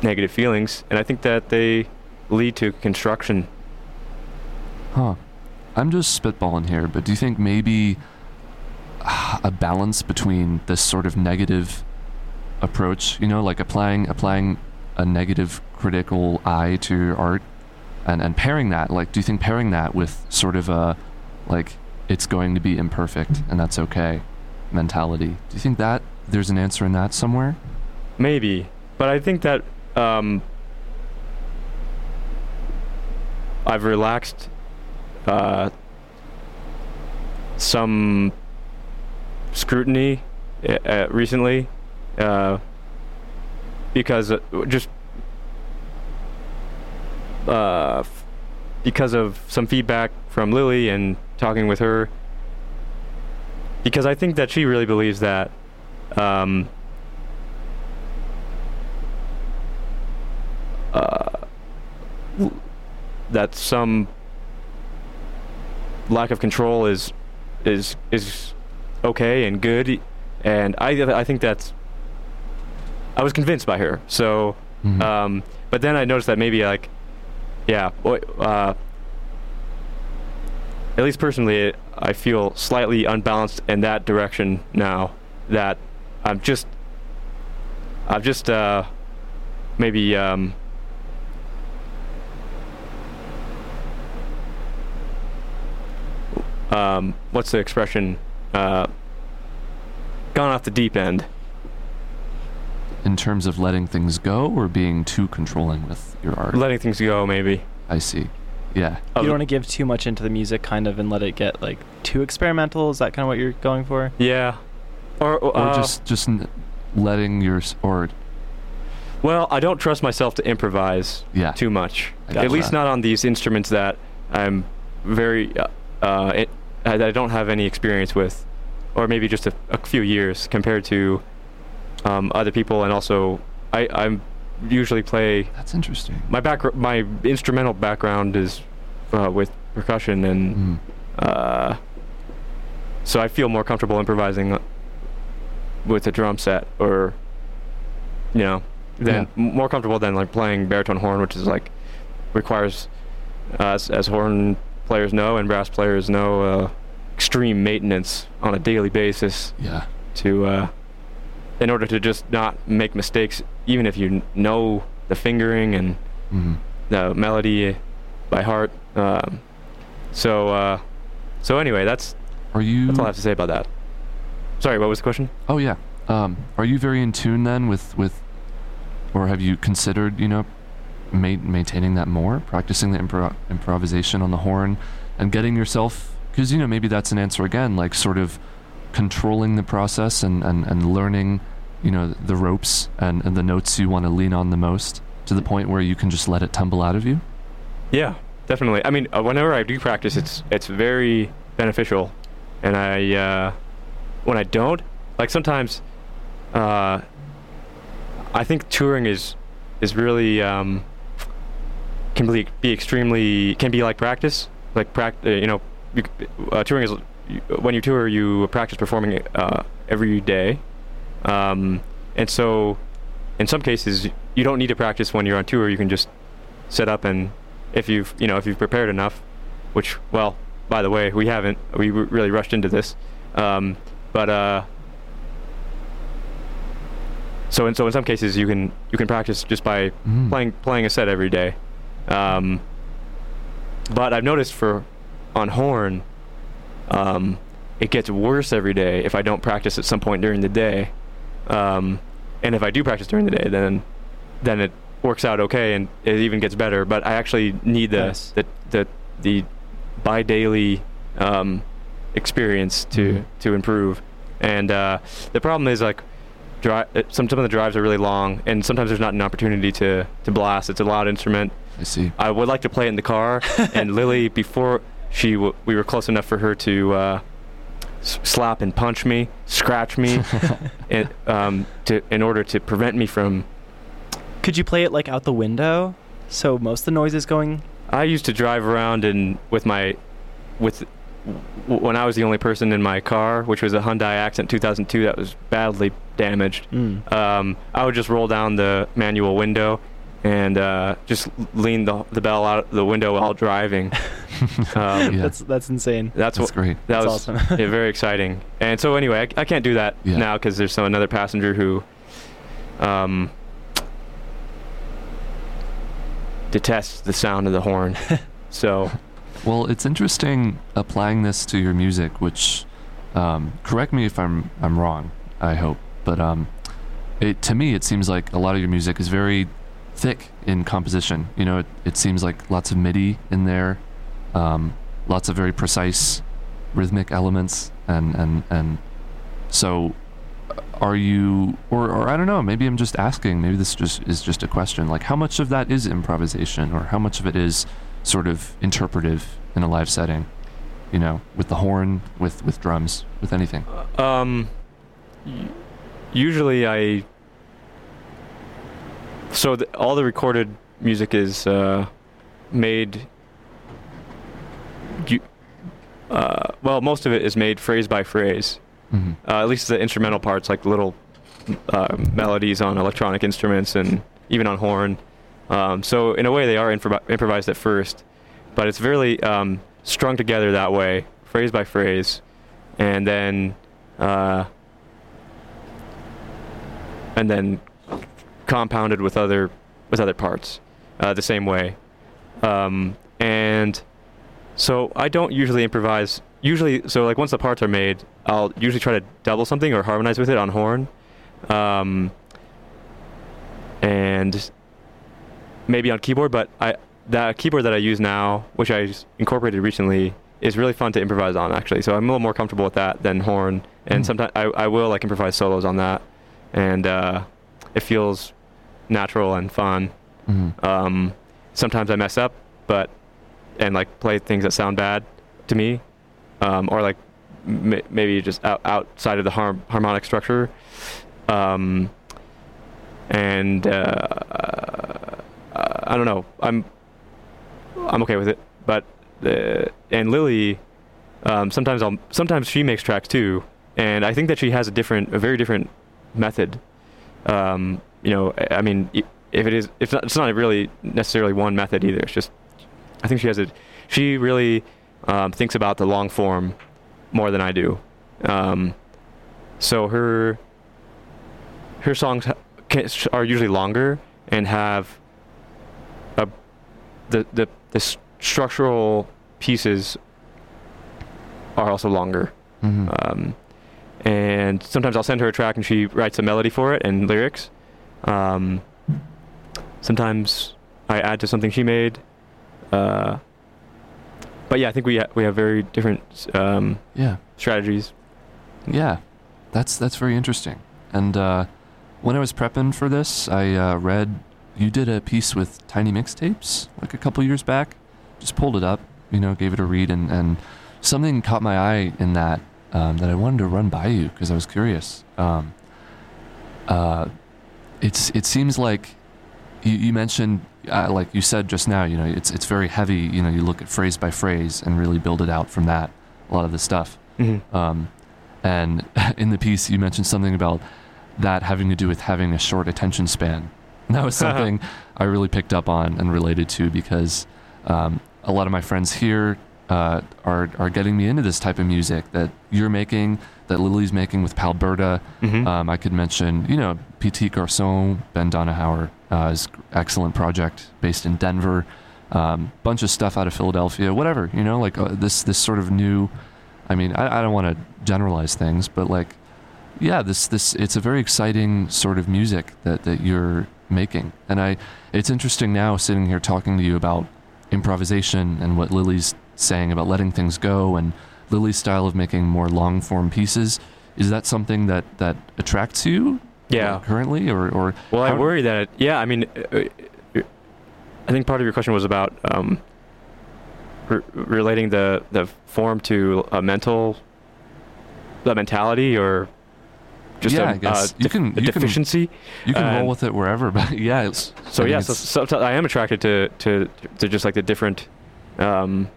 negative feelings, and I think that they lead to construction. Huh. I'm just spitballing here, but do you think maybe a balance between this sort of negative approach, you know, like applying applying a negative critical eye to art and and pairing that, like do you think pairing that with sort of a like it's going to be imperfect and that's okay mentality. Do you think that there's an answer in that somewhere? Maybe, but I think that um, I've relaxed uh, some scrutiny uh, uh, recently uh, because uh, just uh, because of some feedback from Lily and talking with her, because I think that she really believes that um, uh, that some lack of control is is is okay and good, and I I think that's I was convinced by her. So, Mhm. um, but then I noticed that maybe like, yeah, uh, at least personally, I feel slightly unbalanced in that direction now. That I'm just, I've just uh, maybe um, um, what's the expression? Uh, gone off the deep end. in terms of letting things go or being too controlling with your art. Letting things go, maybe. I see. Yeah. you don't want to give too much into the music, kind of, and let it get like too experimental. Is that kind of what you're going for? Yeah. Or, Or uh, just just letting your or well, I don't trust myself to improvise yeah. too much. I At least that. not on these instruments that I'm very uh, uh, it, that I don't have any experience with, or maybe just a, a few years compared to um, other people. And also, I I'm usually play That's interesting. my back my instrumental background is uh, with percussion and. Mm. Uh, so I feel more comfortable improvising with a drum set, or you know, than Yeah. more comfortable than like playing baritone horn, which is like requires, uh, as, as horn players know and brass players know, uh, extreme maintenance on a daily basis Yeah. to, uh, in order to just not make mistakes, even if you kn- know the fingering and Mm. the melody by heart. Um, so, uh, so anyway, that's Are you? that's all I have to say about that. Sorry, what was the question? Oh yeah. Um, are you very in tune then with with, or have you considered you know, ma- maintaining that more, practicing the impro- improvisation on the horn, and getting yourself because you know maybe that's an answer again, like sort of controlling the process and and and learning, you know, the ropes and and the notes you want to lean on the most to the point where you can just let it tumble out of you. Yeah, definitely. I mean, uh, whenever I do practice, it's it's very beneficial, and I uh, when I don't, like sometimes, uh, I think touring is is really um, can be be extremely can be like practice, like prac. Uh, you know, you, uh, touring is you- when you tour, you practice performing uh, every day, um, and so in some cases you don't need to practice when you're on tour. You can just set up and if you've you know if you've prepared enough, which well by the way we haven't we really rushed into this, um, but uh, so in so in some cases you can you can practice just by Mm. playing playing a set every day, um, but I've noticed for on horn, um, it gets worse every day if I don't practice at some point during the day, um, and if I do practice during the day then then it works out okay and it even gets better. But I actually need the Nice. the the, the bi daily um, experience to Mhm. to improve. And uh, the problem is like dri- some some of the drives are really long, and sometimes there's not an opportunity to to blast. It's a loud instrument. I see. I would like to play it in the car, and Lily before she w- we were close enough for her to. Uh, s- slap and punch me, scratch me, in, um, to in order to prevent me from Could you play it like out the window, so most of the noise is going? I used to drive around and with my with w- when I was the only person in my car, which was a Hyundai Accent 2002 that was badly damaged. Mm. Um, I would just roll down the manual window and uh, just lean the the bell out the window while driving. Um, Yeah. That's that's insane. That's, That's what great. that That's was awesome. yeah, very exciting. And so anyway, I, I can't do that Yeah. now because there's some another passenger who um, detests the sound of the horn. so Well, it's interesting applying this to your music, which um, correct me if I'm I'm wrong. I hope, but um, it to me it seems like a lot of your music is very thick in composition. You know, it, it seems like lots of MIDI in there, um, lots of very precise rhythmic elements, and and and so are you or, or I don't know, maybe I'm just asking, maybe this just is just a question. Like how much of that is improvisation or how much of it is sort of interpretive in a live setting? You know, with the horn, with with drums, with anything. Um, usually I. So the, all the recorded music is uh, made. You, uh, well, most of it is made phrase by phrase. Mm-hmm. Uh, at least the instrumental parts, like little uh, melodies on electronic instruments and even on horn. Um, so in a way, they are impro- improvised at first, but it's really um, strung together that way, phrase by phrase, and then uh, and then compounded with other with other parts uh, the same way. Um, and so I don't usually improvise. Usually, so like once the parts are made, I'll usually try to double something or harmonize with it on horn, um, and maybe on keyboard. But I that keyboard that I use now, which I incorporated recently, is really fun to improvise on actually. So I'm a little more comfortable with that than horn. And Mm. sometimes I, I will like improvise solos on that, and uh, it feels natural and fun. Mm-hmm. Um, sometimes I mess up, but and like play things that sound bad to me, um, or like m- maybe just out, outside of the harm- harmonic structure. Um, and uh, uh, I don't know. I'm I'm okay with it, but uh, and Lily, um, sometimes I'll sometimes she makes tracks too, and I think that she has a different, a very different method. Um, you know, I- mean, if it is, it's not, it's not really necessarily one method either. It's just, I think she has a, she really um, thinks about the long form more than I do. Um, so her, her songs can, are usually longer and have a, the the the structural pieces are also longer. Mm-hmm. Um, and sometimes I'll send her a track and she writes a melody for it and lyrics. Um, sometimes I add to something she made. Uh, but yeah, I think we ha- we have very different um, yeah. strategies. Yeah, that's that's very interesting. And uh, when I was prepping for this, I uh, read you did a piece with Tiny Mixtapes like a couple years back. Just pulled it up, you know, gave it a read, and, and something caught my eye in that um, that I wanted to run by you because I was curious. Um, uh, it's it seems like you, you mentioned uh, like you said just now. You know, it's it's very heavy. You know, you look at phrase by phrase and really build it out from that. A lot of the stuff. Mm-hmm. Um, and in the piece, you mentioned something about that having to do with having a short attention span. And that was something I really picked up on and related to because um, a lot of my friends here uh, are are getting me into this type of music that you're making, that Lily's making with Palberta. Mm-hmm. Um, I could mention, you know, Petit Garçon, Ben Donahauer, uh, his excellent project based in Denver. Um, bunch of stuff out of Philadelphia, whatever, you know, like uh, this this sort of new. I mean, I, I don't want to generalize things, but like, yeah, this this it's a very exciting sort of music that that you're making, and I it's interesting now sitting here talking to you about improvisation and what Lily's saying about letting things go and Lily's style of making more long form pieces. Is that something that that attracts you? Yeah. currently, or or Well, I worry that it, yeah. I mean, uh, uh, I think part of your question was about um, re- relating the the form to a mental, the mentality, or just Yeah, a, I guess. uh, You can- you can- deficiency. you can roll with it wherever, but yeah, it's So I yeah, so sometimes I am attracted to to to just like the different um,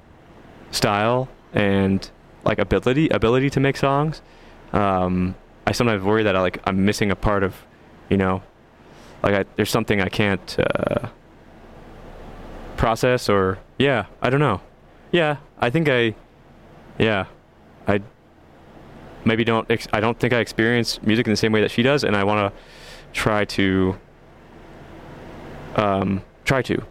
style and like ability ability to make songs. Um, I sometimes worry that I like I'm missing a part of, you know, like I, there's something I can't uh, process or yeah, I don't know. Yeah, I think I, yeah, I maybe don't ex- I don't think I experience music in the same way that she does, and I want to try to um, try to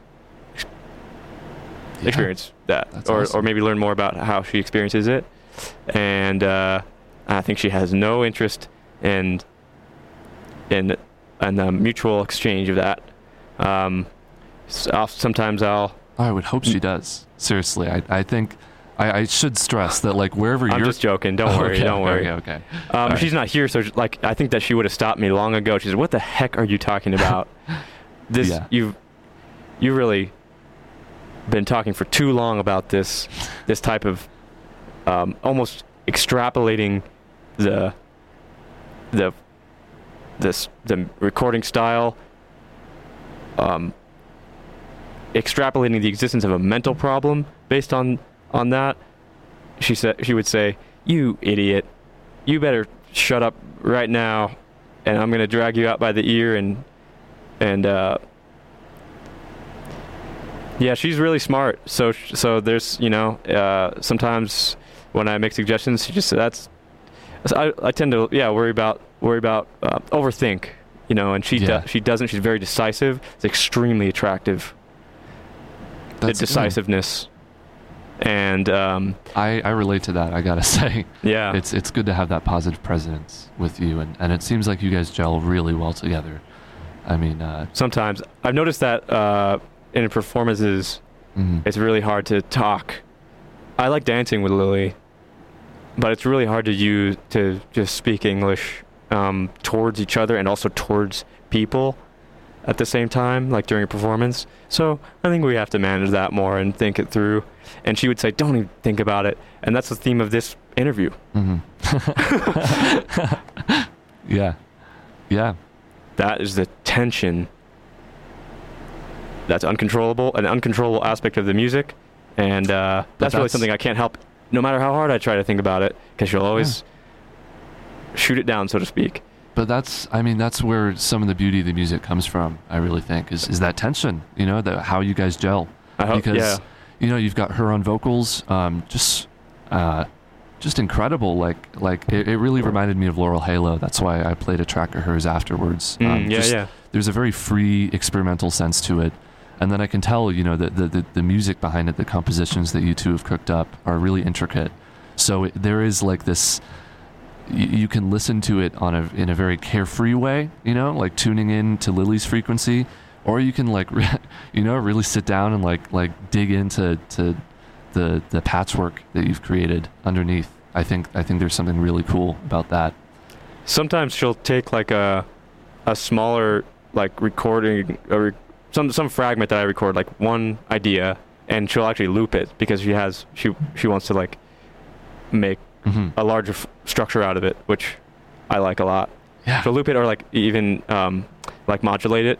yeah. experience that, That's or awesome. or maybe learn more about how she experiences it. And uh, I think she has no interest in in in the mutual exchange of that. Um, so sometimes I'll I would hope she does. Seriously, I, I think I, I should stress that like wherever I'm you're I'm just joking. Don't worry. Okay, Don't worry. Okay, okay. Um, right. She's not here, so like I think that she would have stopped me long ago. She said, "What the heck are you talking about? this Yeah. you've you really been talking for too long about this this type of um, almost extrapolating the the this the recording style, um, extrapolating the existence of a mental problem based on on that." She said she would say, "You idiot." you better shut up right now and i'm going to drag you out by the ear and and uh yeah she's really smart so so there's you know uh sometimes when i make suggestions she just that's i, I tend to yeah worry about worry about uh, overthink you know and she Yeah. do, she doesn't she's very decisive it's extremely attractive the That's- decisiveness and um I, I relate to that. I gotta say, yeah it's it's good to have that positive presence with you, and, and it seems like you guys gel really well together. I mean, uh, sometimes i've noticed that uh in performances mhm. it's really hard to talk. I like dancing with Lily, but it's really hard to use to just speak English um, towards each other and also towards people at the same time, like during a performance. So I think we have to manage that more and think it through. And she would say, "Don't even think about it," and that's the theme of this interview. Mhm. yeah, yeah, That is the tension. That's uncontrollable, an uncontrollable aspect of the music, and uh, that's, really something I can't help. No matter how hard I try to think about it, because you'll always shoot it down, so to speak. but that's I mean that's where some of the beauty of the music comes from. I really think is is that tension. You know, that how you guys gel. I hope, because yeah, you know you've got her on vocals, um, just uh, just incredible. Like like it, it really reminded me of Laurel Halo. That's why I played a track of hers afterwards. Mm, Um, yeah, just- yeah. there's a very free experimental sense to it and then i can tell you know that the, the, the music behind it the compositions that you two have cooked up are really intricate. So it, there is like this you, can listen to it on a in a very carefree way you know like tuning in to lily's frequency or you can like re- you know really sit down and like like dig into to the the patchwork that you've created underneath. I think i think there's something really cool about that. Sometimes she'll take like a a smaller like recording or some some fragment that I record, like one idea, and she'll actually loop it because she has she she wants to like make hmm a larger f- structure out of it, which I like a lot. yeah She'll loop it or like even um, like modulate it,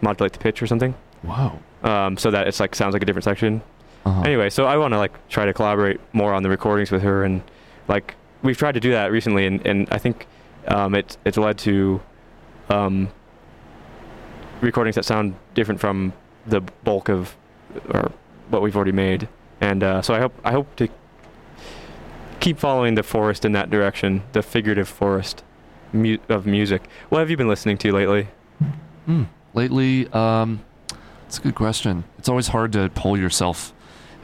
modulate the pitch or something, whoa um, so that it's like sounds like a different section. uh-huh. Anyway, so I want to like try to collaborate more on the recordings with her, and like we've tried to do that recently, and, and I think um, it's it's led to um, recordings that sound different from the bulk of or what we've already made, and uh, so I hope I hope to keep following the forest in that direction, the figurative forest mu- of music. What have you been listening to lately? Hmm. Lately, um, it's a good question. It's always hard to pull yourself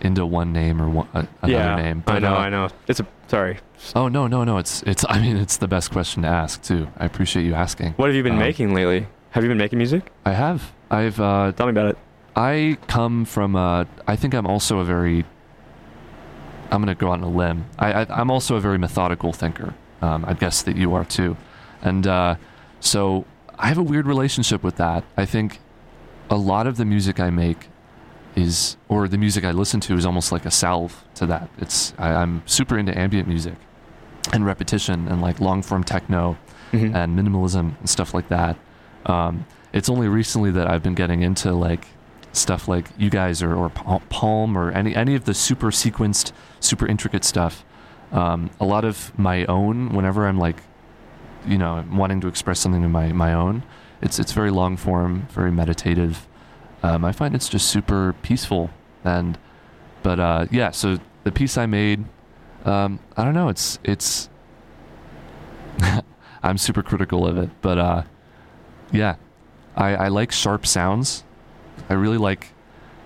into one name or one, uh, another yeah, name. I know, uh, I know. It's a sorry. Oh no, no, no. It's it's. I mean, it's the best question to ask too. I appreciate you asking. What have you been Um, making lately? Have you been making music? I have. I've. Uh, Tell me about it. I come from. Uh, I think I'm also a very. I'm gonna go out on a limb. I, I I'm also a very methodical thinker. Um, I guess that you are too, and uh, so I have a weird relationship with that. I think a lot of the music I make is, or the music I listen to, is almost like a salve to that. It's I, I'm super into ambient music, and repetition, and like long form techno, Mhm. and minimalism and stuff like that. Um, it's only recently that I've been getting into like stuff like you guys or, or Palm or any any of the super sequenced, super intricate stuff. Um, a lot of my own. Whenever I'm like, you know, wanting to express something in my my own, it's it's very long form, very meditative. Um, I find it's just super peaceful and, but uh, yeah. So the piece I made, um, I don't know. It's it's. I'm super critical of it, but uh, yeah, I, I like sharp sounds. I really like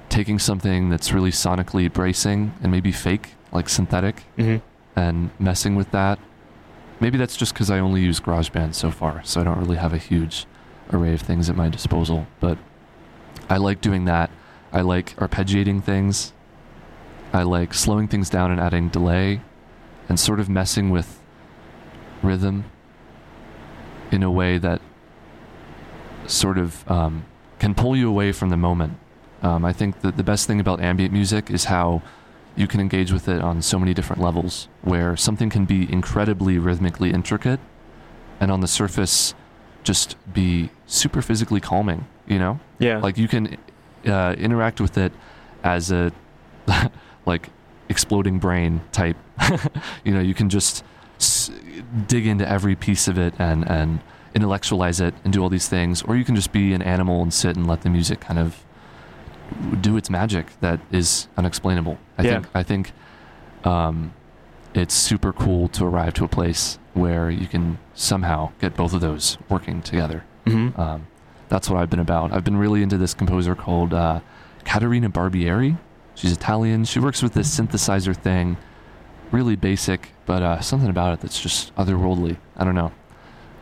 taking something that's really sonically bracing and maybe fake, like synthetic, Mhm. and messing with that. Maybe that's just because I only use GarageBand so far, so I don't really have a huge array of things at my disposal. But I like doing that. I like arpeggiating things. I like slowing things down and adding delay and sort of messing with rhythm in a way that sort of um, can pull you away from the moment. Um, I think that the best thing about ambient music is how you can engage with it on so many different levels, where something can be incredibly rhythmically intricate and on the surface just be super physically calming, you know? Yeah. Like you can uh, interact with it as a like exploding brain type. you know, you can just s- dig into every piece of it and and intellectualize it and do all these things, or you can just be an animal and sit and let the music kind of do its magic that is unexplainable. I Yeah. think I think um, it's super cool to arrive to a place where you can somehow get both of those working together. hmm Um, that's what I've been about. I've been really into this composer called uh, Caterina Barbieri. She's Italian. She works with this synthesizer thing, really basic, but uh, something about it that's just otherworldly. I don't know.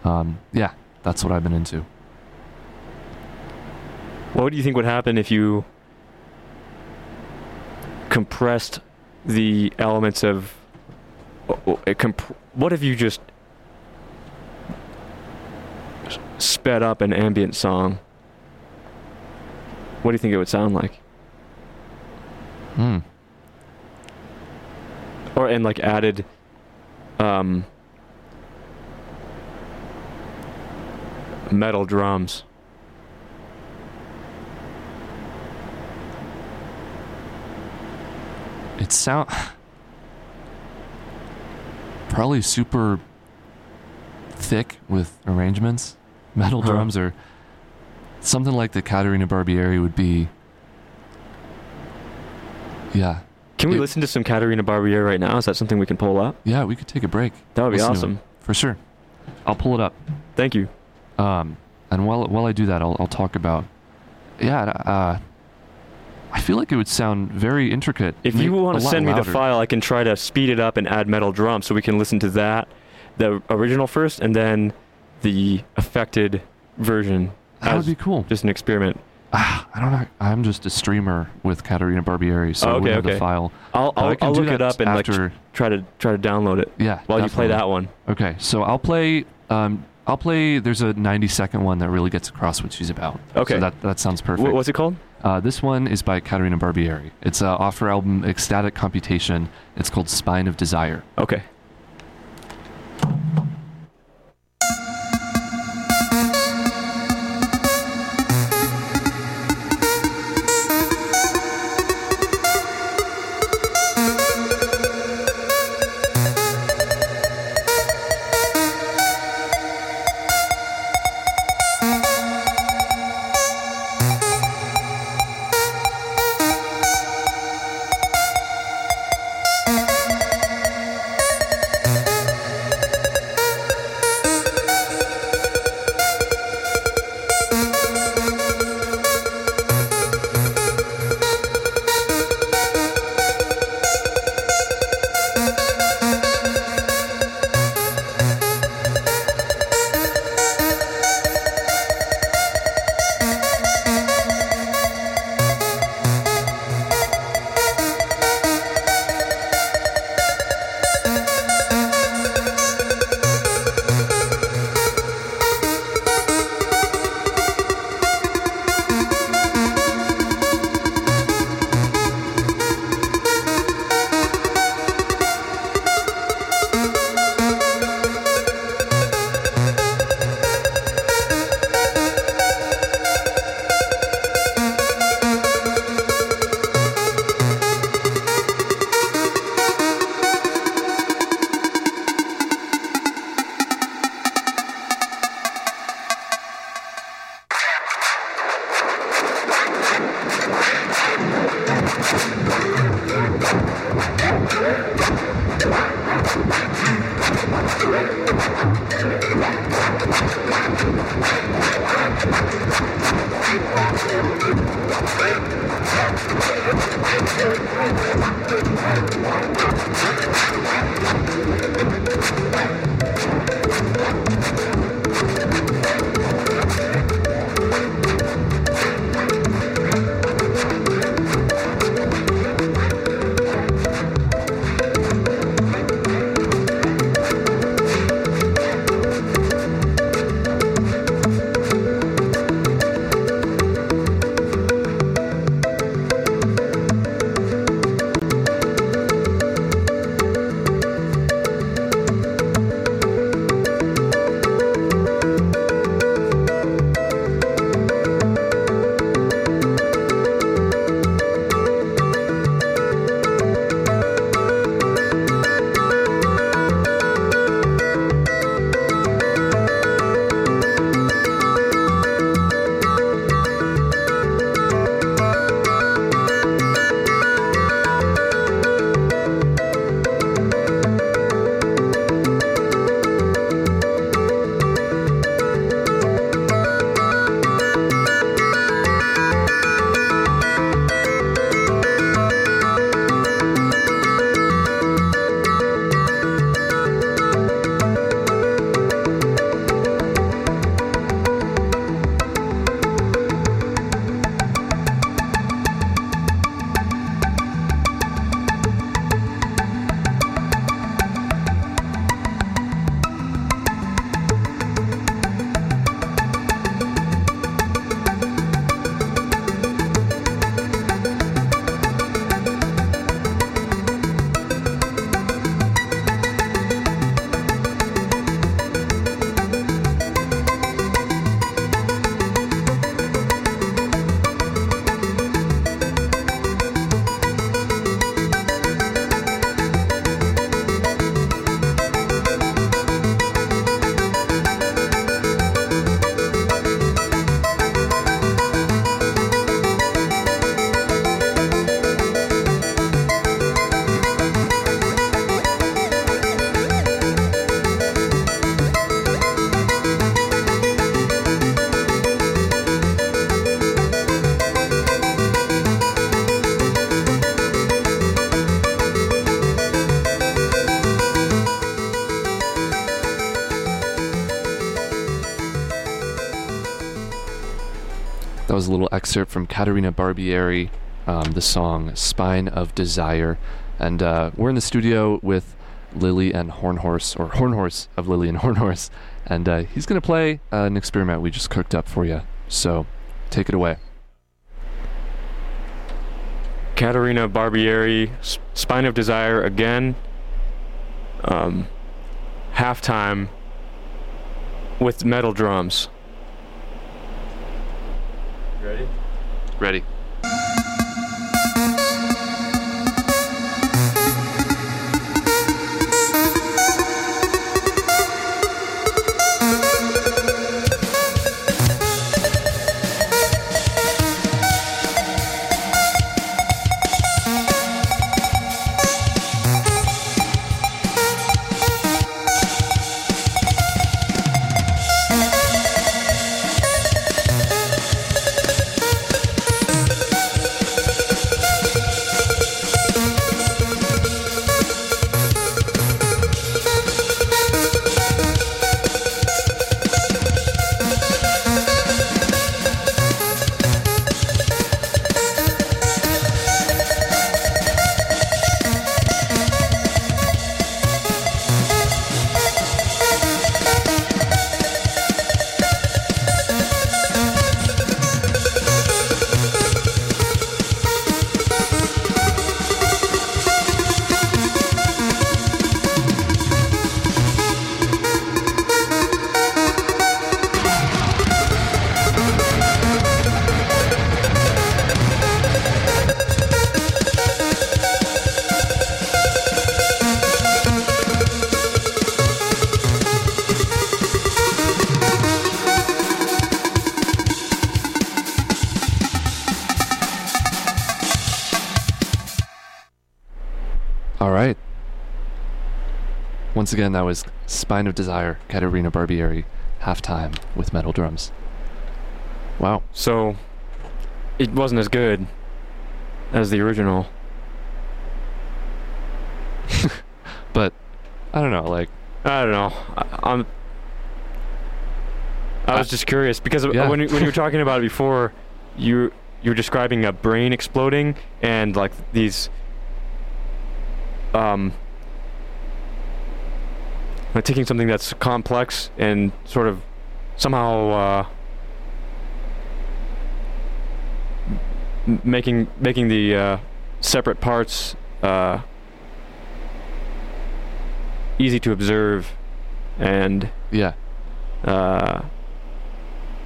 Um, yeah, that's what I've been into. What do you think would happen if you compressed the elements of? o- o- a comp- what if you just sped up an ambient song? What do you think it would sound like? Hmm. Or and like added, um, metal drums. It sound probably super thick with arrangements. Metal Huh. drums or something like the Caterina Barbieri would be. Yeah, Can we It- listen to some Caterina Barbieri right now? Is that something we can pull up? yeah, we could take a break. That would be Listen awesome. for sure. I'll pull it up. Thank you. Um, and while while I do that, I'll I'll talk about. Yeah, uh, I feel like it would sound very intricate. If you want to send me the file, I can try to speed it up and add metal drums so we can listen to that, the original first, and then the affected version. that would be cool. Just an experiment. I don't know. I'm just a streamer with Caterina Barbieri, so Oh, okay, wouldn't have okay. the file. I'll I'll, I'll look it up and like after. try to try to download it yeah, while you play that one. Okay, so I'll play. Um, I'll play. There's a 90 second one that really gets across what she's about. Okay. so that that sounds Wh- perfect. what's it called? Uh, this one is by Caterina Barbieri. It's uh, off her album Ecstatic Computation. It's called Spine of Desire. Okay. Excerpt from Caterina Barbieri, um, the song Spine of Desire. And uh, we're in the studio with Lily and Horn Horse, or Horn Horse of Lily and Horn Horse. And uh, he's going to play uh, an experiment we just cooked up for you. So take it away. Caterina Barbieri, Spine of Desire again. Um, halftime with metal drums. Ready? Ready. Once again, that was Spine of Desire, Caterina Barbieri, halftime with metal drums. Wow. So, it wasn't as good as the original. But I don't know, like, I don't know. I, I'm. I was just curious because Yeah. when you, when you were talking about it before, you you were describing a brain exploding and like these um like taking something that's complex and sort of somehow uh, making making the uh, separate parts uh, easy to observe and yeah. uh,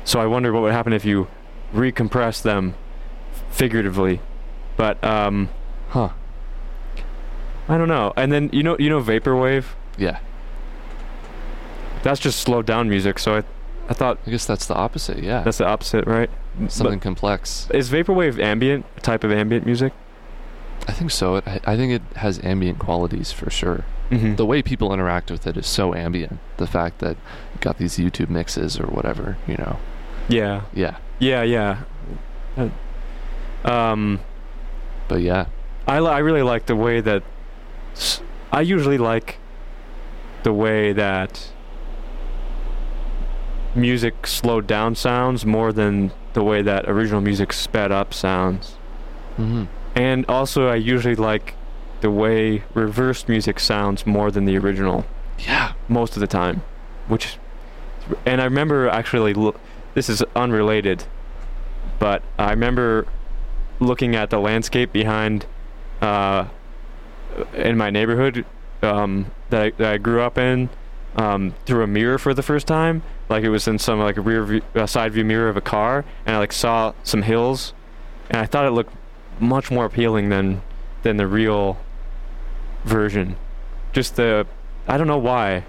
so I wonder what would happen if you recompress them figuratively. But um, Huh. I don't know. And then you know you know vaporwave. Yeah. That's just slowed down music. So I I thought I guess that's the opposite, yeah. that's the opposite, right? Something complex. Is vaporwave ambient? A type of ambient music? I think so. It, I, I think it has ambient qualities for sure. Mm-hmm. The way people interact with it is so ambient. The fact that you got these YouTube mixes or whatever, you know. yeah, Yeah. yeah, yeah. Uh, um, But yeah. I, li- I really like the way that s- I usually like the way that music slowed down sounds more than the way that original music sped up sounds. hmm And also I usually like the way reversed music sounds more than the original Yeah. most of the time, which and I remember actually this is unrelated, but I remember looking at the landscape behind uh, in my neighborhood um, that, I, that I grew up in um, through a mirror for the first time. Like it was in some like a rear view, uh, side view mirror of a car, and I like saw some hills, and I thought it looked much more appealing than than the real version. Just the I don't know why,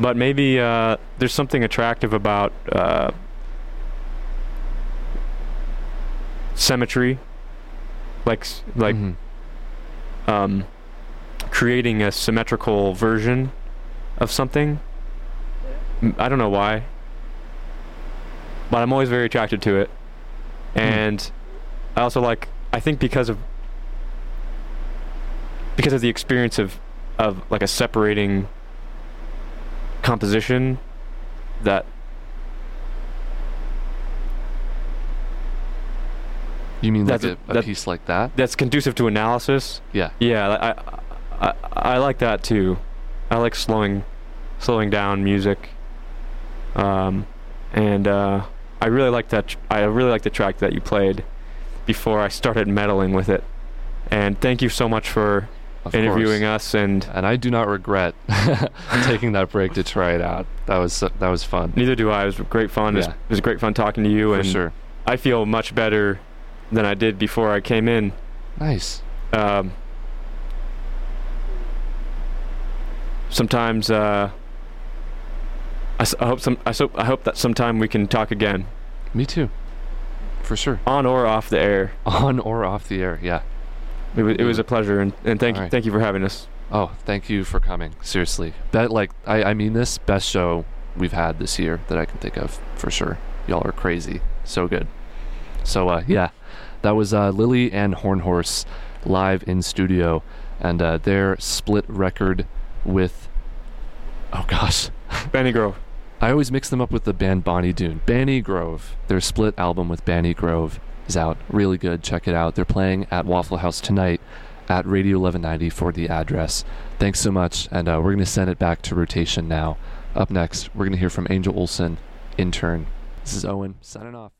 but maybe uh, there's something attractive about uh, symmetry, like like Mhm. um, creating a symmetrical version of something. I don't know why, but I'm always very attracted to it, hmm. and I also like. I think because of because of the experience of of like a separating composition that You mean like That's a, a- that- piece like that? That's conducive to analysis. Yeah. Yeah, I, I, I like that too. I like slowing, slowing down music. Um, and uh, I really like that. Tr- I really like the track that you played before I started meddling with it. And thank you so much for Of interviewing course. us. And And I do not regret taking that break to try it out. That was that was fun. neither do I. It was great fun. It, was, Yeah. it was great fun talking to you. For and sure. I feel much better than I did before I came in. Nice. Um, sometimes uh, I, I hope some I, so, I hope that sometime we can talk again Me too. For sure. on or off the air. On or off the air. Yeah. It was, it was a pleasure and, and thank you Alright. thank you for having us. Oh, thank you for coming. Seriously. Bet like I, I mean this best show we've had this year that I can think of for sure. Y'all are crazy. So good. So uh yeah. That was uh Lily and Horn Horse live in studio and uh their split record with Oh gosh. Benny Grove. I always mix them up with the band Bonnie Doon. Banny Grove. Their split album with Banny Grove is out. Really good. Check it out. They're playing at Waffle House tonight at Radio 1190 for the address. Thanks so much. And uh, we're going to send it back to rotation now. Up next, we're going to hear from Angel Olsen, intern. This is Owen, signing off.